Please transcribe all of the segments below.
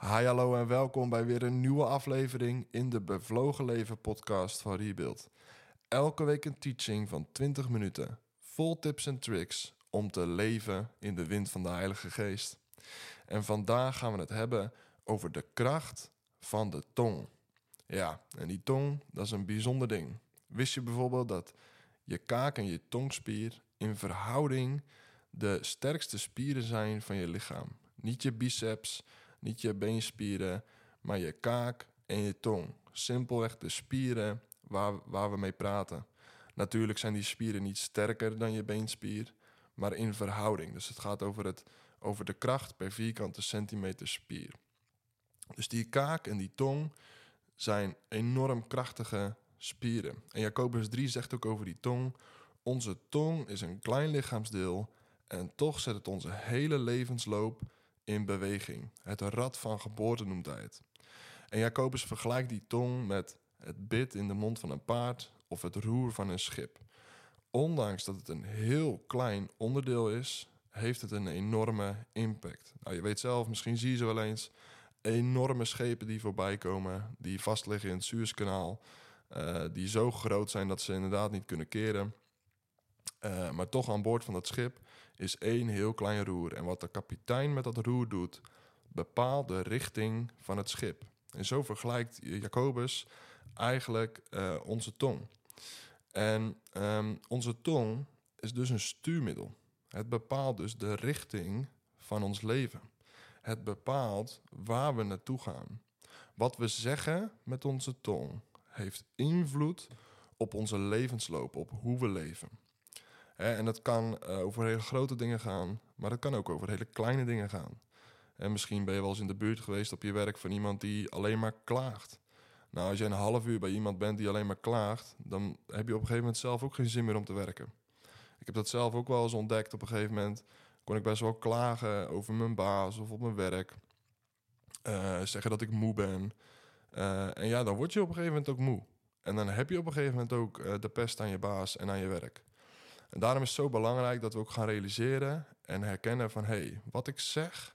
Hi, hallo en welkom bij weer een nieuwe aflevering in de Bevlogen Leven podcast van Rebuild. Elke week een teaching van 20 minuten, vol tips en tricks om te leven in de wind van de Heilige Geest. En vandaag gaan we het hebben over de kracht van de tong. Ja, en die tong, dat is een bijzonder ding. Wist je bijvoorbeeld dat je kaak en je tongspier in verhouding de sterkste spieren zijn van je lichaam? Niet je biceps, niet je beenspieren, maar je kaak en je tong. Simpelweg de spieren waar, waar we mee praten. Natuurlijk zijn die spieren niet sterker dan je beenspier, maar in verhouding. Dus het gaat over, het, over de kracht per vierkante centimeter spier. Dus die kaak en die tong zijn enorm krachtige spieren. En Jacobus 3 zegt ook over die tong: Onze tong is een klein lichaamsdeel en toch zet het onze hele levensloop in beweging. Het rad van geboorte noemt hij het. En Jacobus vergelijkt die tong met het bit in de mond van een paard of het roer van een schip. Ondanks dat het een heel klein onderdeel is, heeft het een enorme impact. Nou, je weet zelf, misschien zie je ze wel eens enorme schepen die voorbij komen, die vastliggen in het Suezkanaal, uh, die zo groot zijn dat ze inderdaad niet kunnen keren. Uh, maar toch aan boord van dat schip is één heel klein roer. En wat de kapitein met dat roer doet, bepaalt de richting van het schip. En zo vergelijkt Jacobus eigenlijk uh, onze tong. En um, onze tong is dus een stuurmiddel. Het bepaalt dus de richting van ons leven. Het bepaalt waar we naartoe gaan. Wat we zeggen met onze tong heeft invloed op onze levensloop, op hoe we leven. En dat kan uh, over hele grote dingen gaan, maar het kan ook over hele kleine dingen gaan. En misschien ben je wel eens in de buurt geweest op je werk van iemand die alleen maar klaagt. Nou, als je een half uur bij iemand bent die alleen maar klaagt, dan heb je op een gegeven moment zelf ook geen zin meer om te werken. Ik heb dat zelf ook wel eens ontdekt. Op een gegeven moment kon ik best wel klagen over mijn baas of op mijn werk. Uh, zeggen dat ik moe ben. Uh, en ja, dan word je op een gegeven moment ook moe. En dan heb je op een gegeven moment ook de pest aan je baas en aan je werk. En daarom is het zo belangrijk dat we ook gaan realiseren en herkennen van hé, hey, wat ik zeg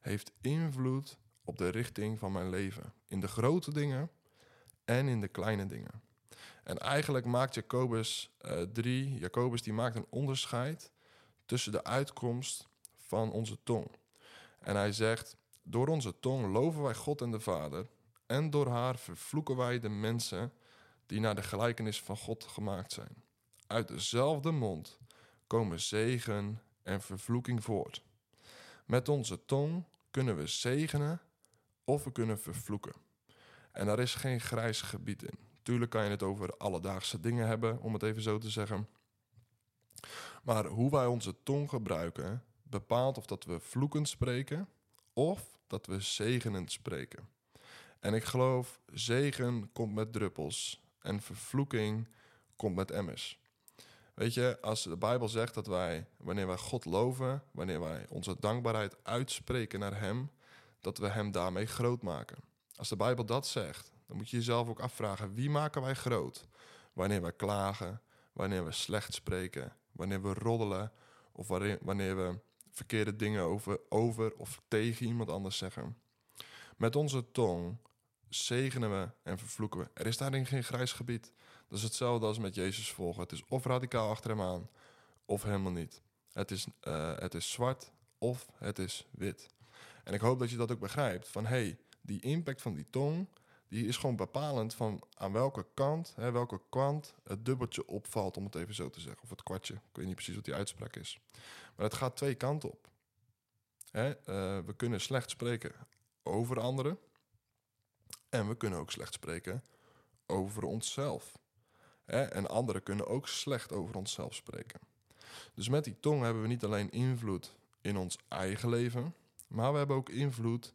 heeft invloed op de richting van mijn leven. In de grote dingen en in de kleine dingen. En eigenlijk maakt Jacobus uh, 3, Jacobus die maakt een onderscheid tussen de uitkomst van onze tong. En hij zegt, door onze tong loven wij God en de Vader en door haar vervloeken wij de mensen die naar de gelijkenis van God gemaakt zijn. Uit dezelfde mond komen zegen en vervloeking voort. Met onze tong kunnen we zegenen of we kunnen vervloeken. En daar is geen grijs gebied in. Tuurlijk kan je het over alledaagse dingen hebben, om het even zo te zeggen. Maar hoe wij onze tong gebruiken bepaalt of dat we vloekend spreken of dat we zegenend spreken. En ik geloof, zegen komt met druppels en vervloeking komt met emmers. Weet je, als de Bijbel zegt dat wij, wanneer wij God loven, wanneer wij onze dankbaarheid uitspreken naar Hem, dat we Hem daarmee groot maken. Als de Bijbel dat zegt, dan moet je jezelf ook afvragen: wie maken wij groot? Wanneer wij klagen, wanneer we slecht spreken, wanneer we roddelen of wanneer we verkeerde dingen over, over of tegen iemand anders zeggen. Met onze tong zegenen we en vervloeken we. Er is daarin geen grijs gebied. Dat is hetzelfde als met Jezus volgen. Het is of radicaal achter hem aan, of helemaal niet. Het is, uh, het is zwart of het is wit. En ik hoop dat je dat ook begrijpt. Van hey, die impact van die tong, die is gewoon bepalend van aan welke kant, hè, welke kant het dubbeltje opvalt, om het even zo te zeggen. Of het kwartje. Ik weet niet precies wat die uitspraak is. Maar het gaat twee kanten op. Hè, uh, we kunnen slecht spreken over anderen. En we kunnen ook slecht spreken over onszelf. En anderen kunnen ook slecht over onszelf spreken. Dus met die tong hebben we niet alleen invloed in ons eigen leven, maar we hebben ook invloed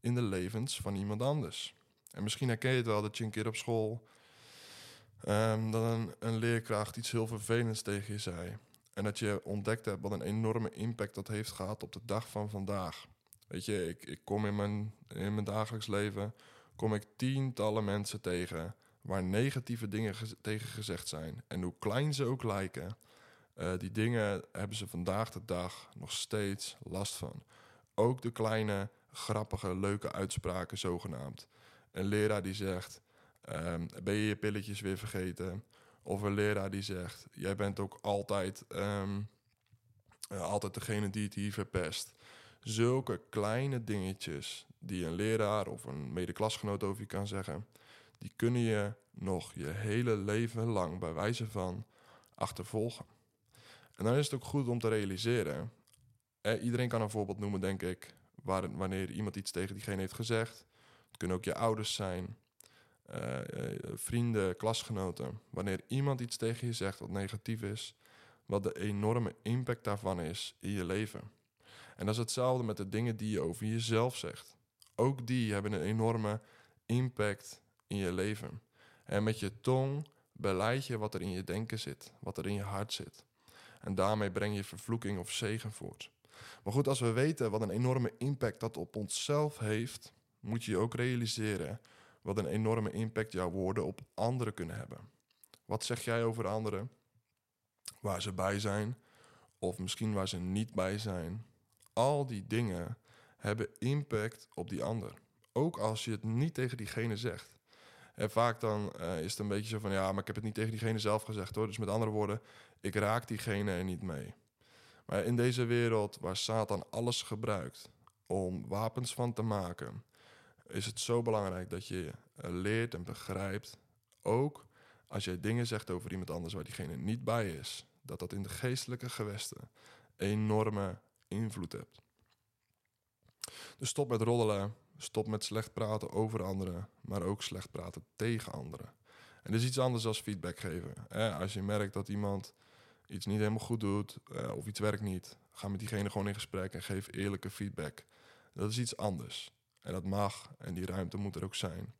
in de levens van iemand anders. En misschien herken je het wel dat je een keer op school um, dat een, een leerkracht iets heel vervelends tegen je zei. En dat je ontdekt hebt wat een enorme impact dat heeft gehad op de dag van vandaag. Weet je, ik, ik kom in mijn, in mijn dagelijks leven kom ik tientallen mensen tegen waar negatieve dingen tegen gezegd zijn. En hoe klein ze ook lijken, uh, die dingen hebben ze vandaag de dag nog steeds last van. Ook de kleine grappige, leuke uitspraken zogenaamd. Een leraar die zegt, ehm, ben je je pilletjes weer vergeten? Of een leraar die zegt, jij bent ook altijd, ehm, eh, altijd degene die het hier verpest. Zulke kleine dingetjes die een leraar of een medeklasgenoot over je kan zeggen, die kunnen je nog je hele leven lang bij wijze van achtervolgen. En dan is het ook goed om te realiseren. Eh, iedereen kan een voorbeeld noemen, denk ik, waar, wanneer iemand iets tegen diegene heeft gezegd. Het kunnen ook je ouders zijn, uh, vrienden, klasgenoten. Wanneer iemand iets tegen je zegt wat negatief is, wat de enorme impact daarvan is in je leven. En dat is hetzelfde met de dingen die je over jezelf zegt. Ook die hebben een enorme impact je leven. En met je tong beleid je wat er in je denken zit, wat er in je hart zit. En daarmee breng je vervloeking of zegen voort. Maar goed, als we weten wat een enorme impact dat op onszelf heeft, moet je je ook realiseren wat een enorme impact jouw woorden op anderen kunnen hebben. Wat zeg jij over anderen? Waar ze bij zijn, of misschien waar ze niet bij zijn. Al die dingen hebben impact op die ander. Ook als je het niet tegen diegene zegt. En vaak dan uh, is het een beetje zo van ja, maar ik heb het niet tegen diegene zelf gezegd hoor. Dus met andere woorden, ik raak diegene er niet mee. Maar in deze wereld waar Satan alles gebruikt om wapens van te maken, is het zo belangrijk dat je eh, leert en begrijpt, ook als jij dingen zegt over iemand anders waar diegene niet bij is, dat dat in de geestelijke gewesten enorme invloed hebt. Dus stop met roddelen, stop met slecht praten over anderen, maar ook slecht praten tegen anderen. En dat is iets anders dan feedback geven. Als je merkt dat iemand iets niet helemaal goed doet uh, of iets werkt niet, ga met diegene gewoon in gesprek en geef eerlijke feedback. Dat is iets anders. En dat mag en die ruimte moet er ook zijn.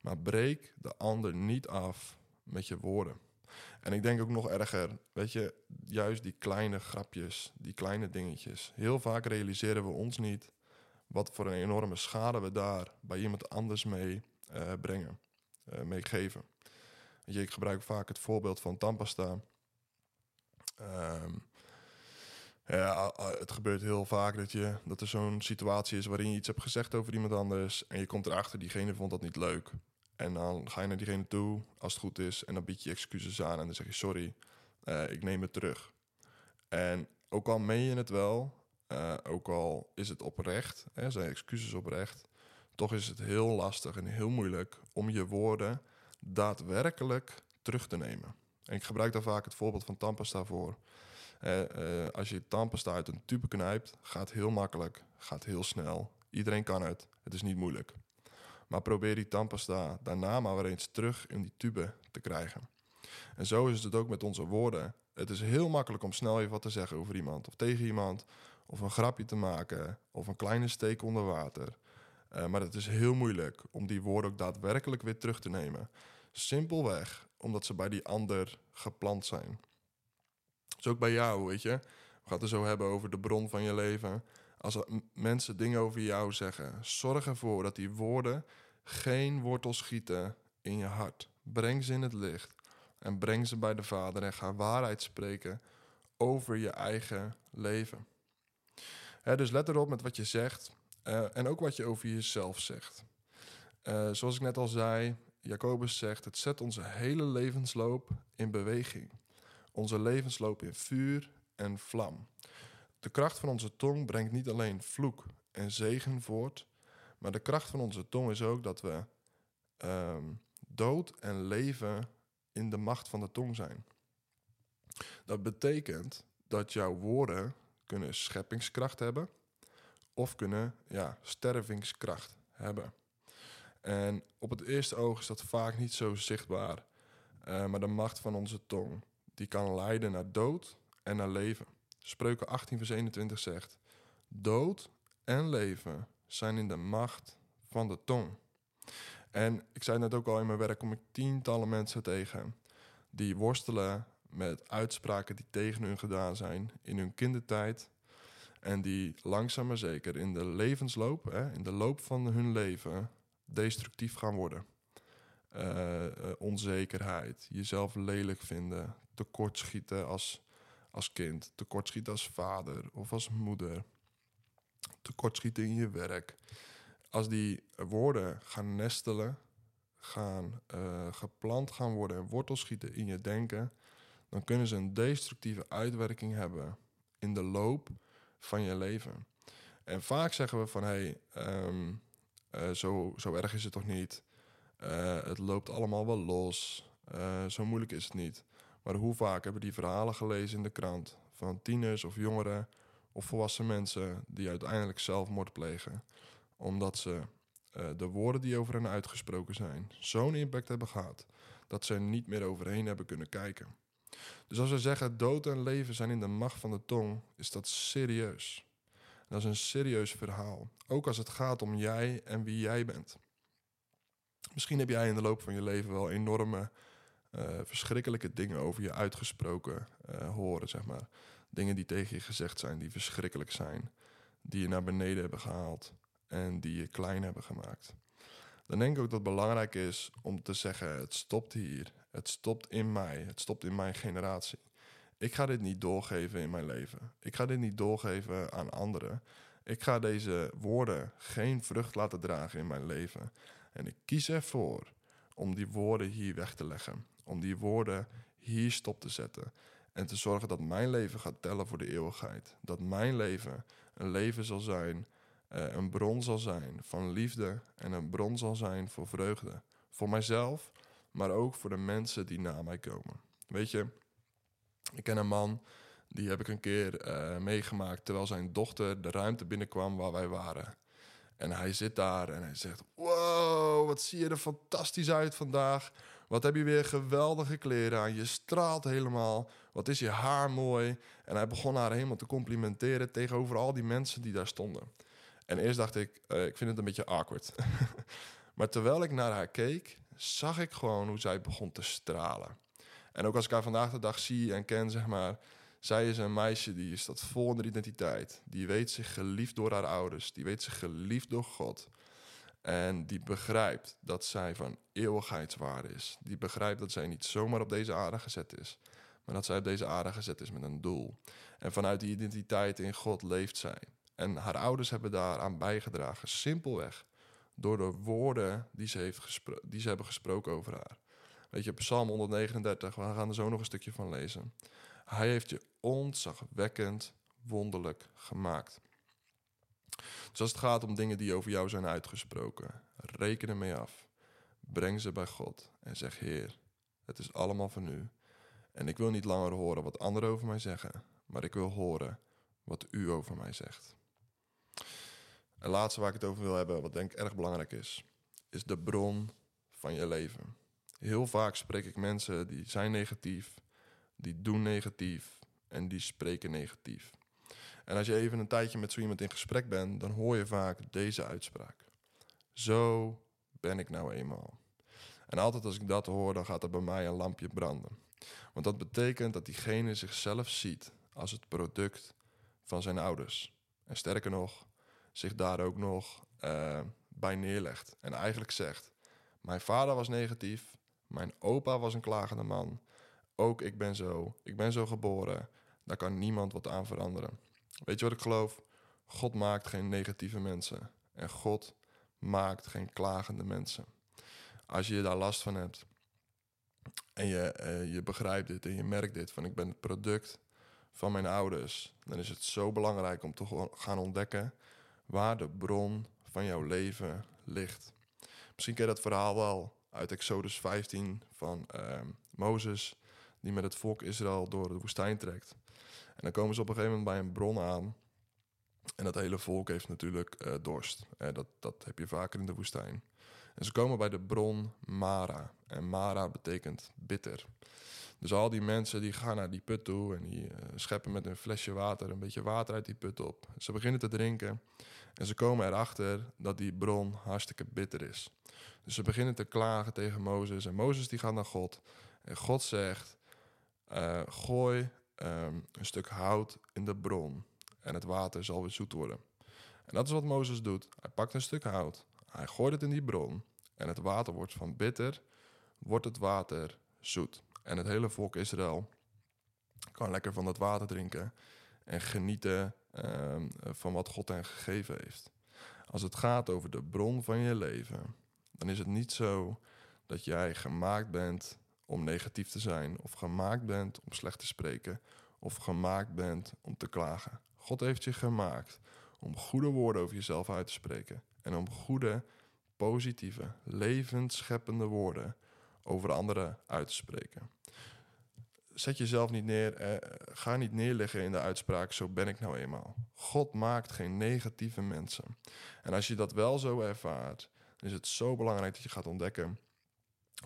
Maar breek de ander niet af met je woorden. En ik denk ook nog erger, weet je, juist die kleine grapjes, die kleine dingetjes. Heel vaak realiseren we ons niet wat voor een enorme schade we daar bij iemand anders mee uh, brengen, uh, mee geven. Je, ik gebruik vaak het voorbeeld van tandpasta. Ja, het gebeurt heel vaak dat, je, dat er zo'n situatie is waarin je iets hebt gezegd over iemand anders en je komt erachter, diegene vond dat niet leuk. En dan ga je naar diegene toe, als het goed is, en dan bied je excuses aan en dan zeg je sorry, uh, ik neem het terug. En ook al meen je het wel, uh, ook al is het oprecht, hè, zijn excuses oprecht, toch is het heel lastig en heel moeilijk om je woorden daadwerkelijk terug te nemen. En ik gebruik daar vaak het voorbeeld van tandpasta voor. Uh, als je tandpasta uit een tube knijpt, gaat heel makkelijk, gaat heel snel. Iedereen kan het, het is niet moeilijk. Maar probeer die tandpasta daarna maar weer eens terug in die tube te krijgen. En zo is het ook met onze woorden. Het is heel makkelijk om snel even wat te zeggen over iemand of tegen iemand, of een grapje te maken, of een kleine steek onder water. Uh, maar het is heel moeilijk om die woorden ook daadwerkelijk weer terug te nemen. Simpelweg omdat ze bij die ander geplant zijn. Dus ook bij jou, weet je. We gaan het er zo hebben over de bron van je leven. Als mensen dingen over jou zeggen, zorg ervoor dat die woorden geen wortel schieten in je hart. Breng ze in het licht en breng ze bij de Vader en ga waarheid spreken over je eigen leven. Dus let erop met wat je zegt uh, en ook wat je over jezelf zegt. Uh, zoals ik net al zei, Jacobus zegt: het zet onze hele levensloop in beweging onze levensloop in vuur en vlam. De kracht van onze tong brengt niet alleen vloek en zegen voort, maar de kracht van onze tong is ook dat we um, dood en leven in de macht van de tong zijn. Dat betekent dat jouw woorden kunnen scheppingskracht hebben of kunnen ja, stervingskracht hebben. En op het eerste oog is dat vaak niet zo zichtbaar, uh, maar de macht van onze tong die kan leiden naar dood en naar leven. Spreuken 18 vers 21 zegt, dood en leven zijn in de macht van de tong. En ik zei net ook al in mijn werk, kom ik tientallen mensen tegen die worstelen met uitspraken die tegen hun gedaan zijn in hun kindertijd. En die langzaam maar zeker in de levensloop, hè, in de loop van hun leven, destructief gaan worden. Uh, onzekerheid, jezelf lelijk vinden, tekortschieten als, als kind, tekortschieten als vader of als moeder. tekortschieten in je werk, als die woorden gaan nestelen, gaan uh, geplant gaan worden en wortels schieten in je denken, dan kunnen ze een destructieve uitwerking hebben in de loop van je leven. En vaak zeggen we van hé, hey, um, zo, zo erg is het toch niet. Uh, het loopt allemaal wel los. Uh, zo moeilijk is het niet. Maar hoe vaak hebben die verhalen gelezen in de krant van tieners of jongeren of volwassen mensen die uiteindelijk zelfmoord plegen, omdat ze de woorden die over hen uitgesproken zijn zo'n impact hebben gehad dat ze er niet meer overheen hebben kunnen kijken. Dus als we zeggen dood en leven zijn in de macht van de tong, is dat serieus. Dat is een serieus verhaal. Ook als het gaat om jij en wie jij bent. Misschien heb jij in de loop van je leven wel enorme, uh, verschrikkelijke dingen over je uitgesproken uh, horen, zeg maar. Dingen die tegen je gezegd zijn, die verschrikkelijk zijn. Die je naar beneden hebben gehaald en die je klein hebben gemaakt. Dan denk ik ook dat het belangrijk is om te zeggen: het stopt hier. Het stopt in mij. Het stopt in mijn generatie. Ik ga dit niet doorgeven in mijn leven. Ik ga dit niet doorgeven aan anderen. Ik ga deze woorden geen vrucht laten dragen in mijn leven. En ik kies ervoor om die woorden hier weg te leggen. Om die woorden hier stop te zetten. En te zorgen dat mijn leven gaat tellen voor de eeuwigheid. Dat mijn leven een leven zal zijn, uh, een bron zal zijn van liefde en een bron zal zijn voor vreugde. Voor mijzelf, maar ook voor de mensen die na mij komen. Weet je, ik ken een man, die heb ik een keer uh, meegemaakt terwijl zijn dochter de ruimte binnenkwam waar wij waren. En hij zit daar en hij zegt: Wow, wat zie je er fantastisch uit vandaag. Wat heb je weer geweldige kleren aan. Je straalt helemaal. Wat is je haar mooi. En hij begon haar helemaal te complimenteren tegenover al die mensen die daar stonden. En eerst dacht ik: uh, Ik vind het een beetje awkward. maar terwijl ik naar haar keek, zag ik gewoon hoe zij begon te stralen. En ook als ik haar vandaag de dag zie en ken, zeg maar. Zij is een meisje die staat vol in de identiteit. Die weet zich geliefd door haar ouders. Die weet zich geliefd door God. En die begrijpt dat zij van eeuwigheidswaarde is. Die begrijpt dat zij niet zomaar op deze aarde gezet is. Maar dat zij op deze aarde gezet is met een doel. En vanuit die identiteit in God leeft zij. En haar ouders hebben daaraan bijgedragen. Simpelweg door de woorden die ze, heeft die ze hebben gesproken over haar. Weet je, Psalm 139, we gaan er zo nog een stukje van lezen. Hij heeft je ontzagwekkend wonderlijk gemaakt. Dus als het gaat om dingen die over jou zijn uitgesproken, reken ermee af. Breng ze bij God en zeg: Heer, het is allemaal van u. En ik wil niet langer horen wat anderen over mij zeggen, maar ik wil horen wat u over mij zegt. En laatste waar ik het over wil hebben, wat denk ik erg belangrijk is, is de bron van je leven. Heel vaak spreek ik mensen die zijn negatief, die doen negatief en die spreken negatief. En als je even een tijdje met zo iemand in gesprek bent, dan hoor je vaak deze uitspraak. Zo ben ik nou eenmaal. En altijd als ik dat hoor, dan gaat er bij mij een lampje branden. Want dat betekent dat diegene zichzelf ziet als het product van zijn ouders. En sterker nog, zich daar ook nog uh, bij neerlegt. En eigenlijk zegt: Mijn vader was negatief, mijn opa was een klagende man. Ook ik ben zo. Ik ben zo geboren. Daar kan niemand wat aan veranderen. Weet je wat ik geloof? God maakt geen negatieve mensen. En God maakt geen klagende mensen. Als je daar last van hebt en je, uh, je begrijpt dit en je merkt dit, van ik ben het product van mijn ouders, dan is het zo belangrijk om te gaan ontdekken waar de bron van jouw leven ligt. Misschien ken je dat verhaal wel uit Exodus 15 van uh, Mozes, die met het volk Israël door de woestijn trekt. En dan komen ze op een gegeven moment bij een bron aan. En dat hele volk heeft natuurlijk uh, dorst. Uh, dat, dat heb je vaker in de woestijn. En ze komen bij de bron Mara. En Mara betekent bitter. Dus al die mensen die gaan naar die put toe en die uh, scheppen met een flesje water een beetje water uit die put op. Ze beginnen te drinken en ze komen erachter dat die bron hartstikke bitter is. Dus ze beginnen te klagen tegen Mozes en Mozes die gaat naar God. En God zegt, uh, gooi um, een stuk hout in de bron en het water zal weer zoet worden. En dat is wat Mozes doet. Hij pakt een stuk hout, hij gooit het in die bron en het water wordt van bitter, wordt het water zoet. En het hele volk Israël kan lekker van dat water drinken en genieten ehm, van wat God hen gegeven heeft. Als het gaat over de bron van je leven, dan is het niet zo dat jij gemaakt bent om negatief te zijn, of gemaakt bent om slecht te spreken, of gemaakt bent om te klagen. God heeft je gemaakt om goede woorden over jezelf uit te spreken en om goede, positieve, levensscheppende woorden over anderen uit te spreken. Zet jezelf niet neer, eh, ga niet neerleggen in de uitspraak, zo ben ik nou eenmaal. God maakt geen negatieve mensen. En als je dat wel zo ervaart, is het zo belangrijk dat je gaat ontdekken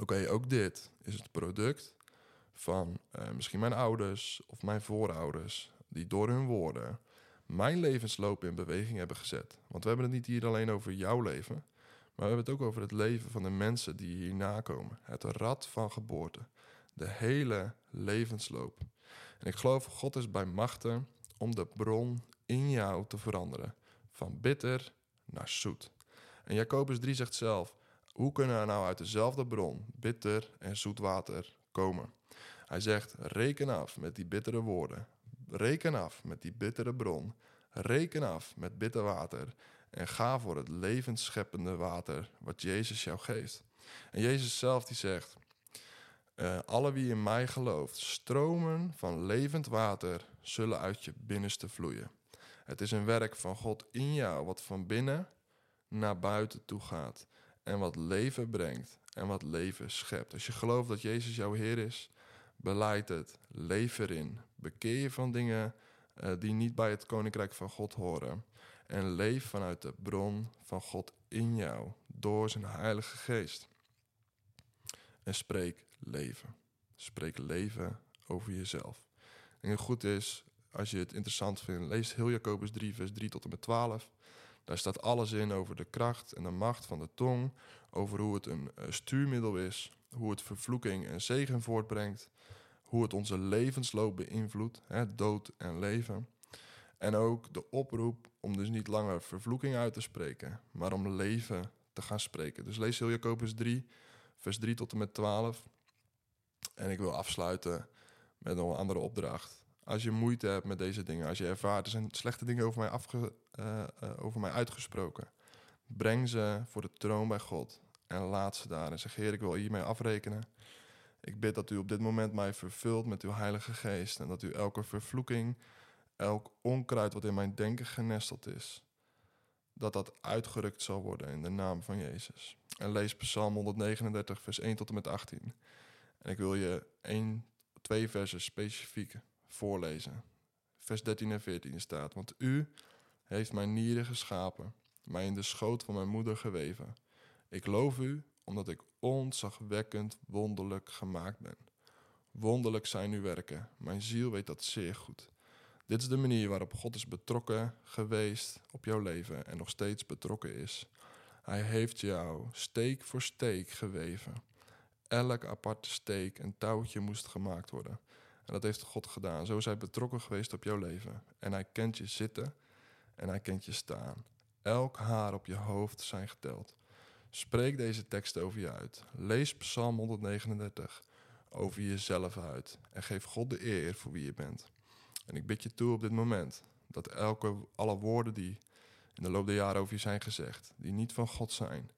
Oké, ook dit is het product van uh, misschien mijn ouders of mijn voorouders, die door hun woorden mijn levensloop in beweging hebben gezet. Want we hebben het niet hier alleen over jouw leven, maar we hebben het ook over het leven van de mensen die hierna komen. Het rad van geboorte. De hele levensloop. En ik geloof, God is bij machten om de bron in jou te veranderen. Van bitter naar zoet. En Jacobus 3 zegt zelf: hoe kunnen er nou uit dezelfde bron bitter en zoet water komen? Hij zegt: reken af met die bittere woorden. Reken af met die bittere bron. Reken af met bitter water. En ga voor het levensscheppende water wat Jezus jou geeft. En Jezus zelf die zegt: uh, Alle wie in mij gelooft, stromen van levend water zullen uit je binnenste vloeien. Het is een werk van God in jou, wat van binnen naar buiten toe gaat en wat leven brengt en wat leven schept. Als je gelooft dat Jezus jouw Heer is, beleid het, leef erin. Bekeer je van dingen uh, die niet bij het Koninkrijk van God horen. En leef vanuit de bron van God in jou, door zijn Heilige Geest. En spreek leven. Spreek leven over jezelf. En goed is, als je het interessant vindt, lees heel Jacobus 3, vers 3 tot en met 12. Daar staat alles in over de kracht en de macht van de tong, over hoe het een eh, stuurmiddel is, hoe het vervloeking en zegen voortbrengt, hoe het onze levensloop beïnvloedt, hè, dood en leven. En ook de oproep om dus niet langer vervloeking uit te spreken, maar om leven te gaan spreken. Dus lees heel Jacobus 3, vers 3 tot en met 12. En ik wil afsluiten met een andere opdracht als je moeite hebt met deze dingen, als je ervaart, er zijn slechte dingen over mij, uh, uh, over mij uitgesproken, breng ze voor de troon bij God en laat ze daar. En zeg, Heer, ik wil hiermee afrekenen. Ik bid dat u op dit moment mij vervult met uw Heilige Geest en dat u elke vervloeking, elk onkruid wat in mijn denken genesteld is, dat dat uitgerukt zal worden in de naam van Jezus. En lees Psalm 139, vers 1 tot en met 18. En ik wil je één, twee versen specifiek voorlezen. Vers 13 en 14 staat: Want u heeft mijn nieren geschapen, mij in de schoot van mijn moeder geweven. Ik loof u, omdat ik ontzagwekkend wonderlijk gemaakt ben. Wonderlijk zijn uw werken, mijn ziel weet dat zeer goed. Dit is de manier waarop God is betrokken geweest op jouw leven en nog steeds betrokken is. Hij heeft jou steek voor steek geweven. Elk aparte steek en touwtje moest gemaakt worden. En dat heeft God gedaan. Zo is hij betrokken geweest op jouw leven. En hij kent je zitten en hij kent je staan. Elk haar op je hoofd zijn geteld. Spreek deze tekst over je uit. Lees Psalm 139 over jezelf uit. En geef God de eer voor wie je bent. En ik bid je toe op dit moment dat elke, alle woorden die in de loop der jaren over je zijn gezegd, die niet van God zijn,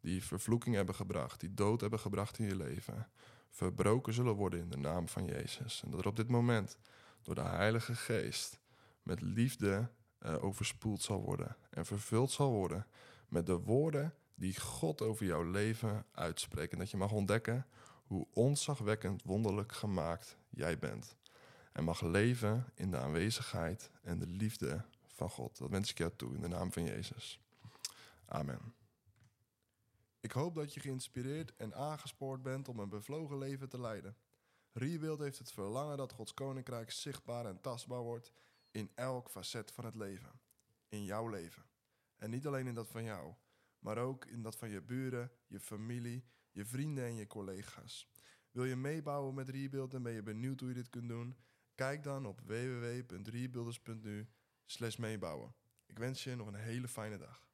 die vervloeking hebben gebracht, die dood hebben gebracht in je leven, verbroken zullen worden in de naam van Jezus. En dat er op dit moment door de Heilige Geest met liefde uh, overspoeld zal worden en vervuld zal worden met de woorden die God over jouw leven uitspreekt. En dat je mag ontdekken hoe onzagwekkend wonderlijk gemaakt jij bent. En mag leven in de aanwezigheid en de liefde van God. Dat wens ik jou toe in de naam van Jezus. Amen. Ik hoop dat je geïnspireerd en aangespoord bent om een bevlogen leven te leiden. Rebuild heeft het verlangen dat Gods koninkrijk zichtbaar en tastbaar wordt in elk facet van het leven. In jouw leven. En niet alleen in dat van jou, maar ook in dat van je buren, je familie, je vrienden en je collega's. Wil je meebouwen met Rebuild en ben je benieuwd hoe je dit kunt doen? Kijk dan op www.rebuilders.nu meebouwen. Ik wens je nog een hele fijne dag.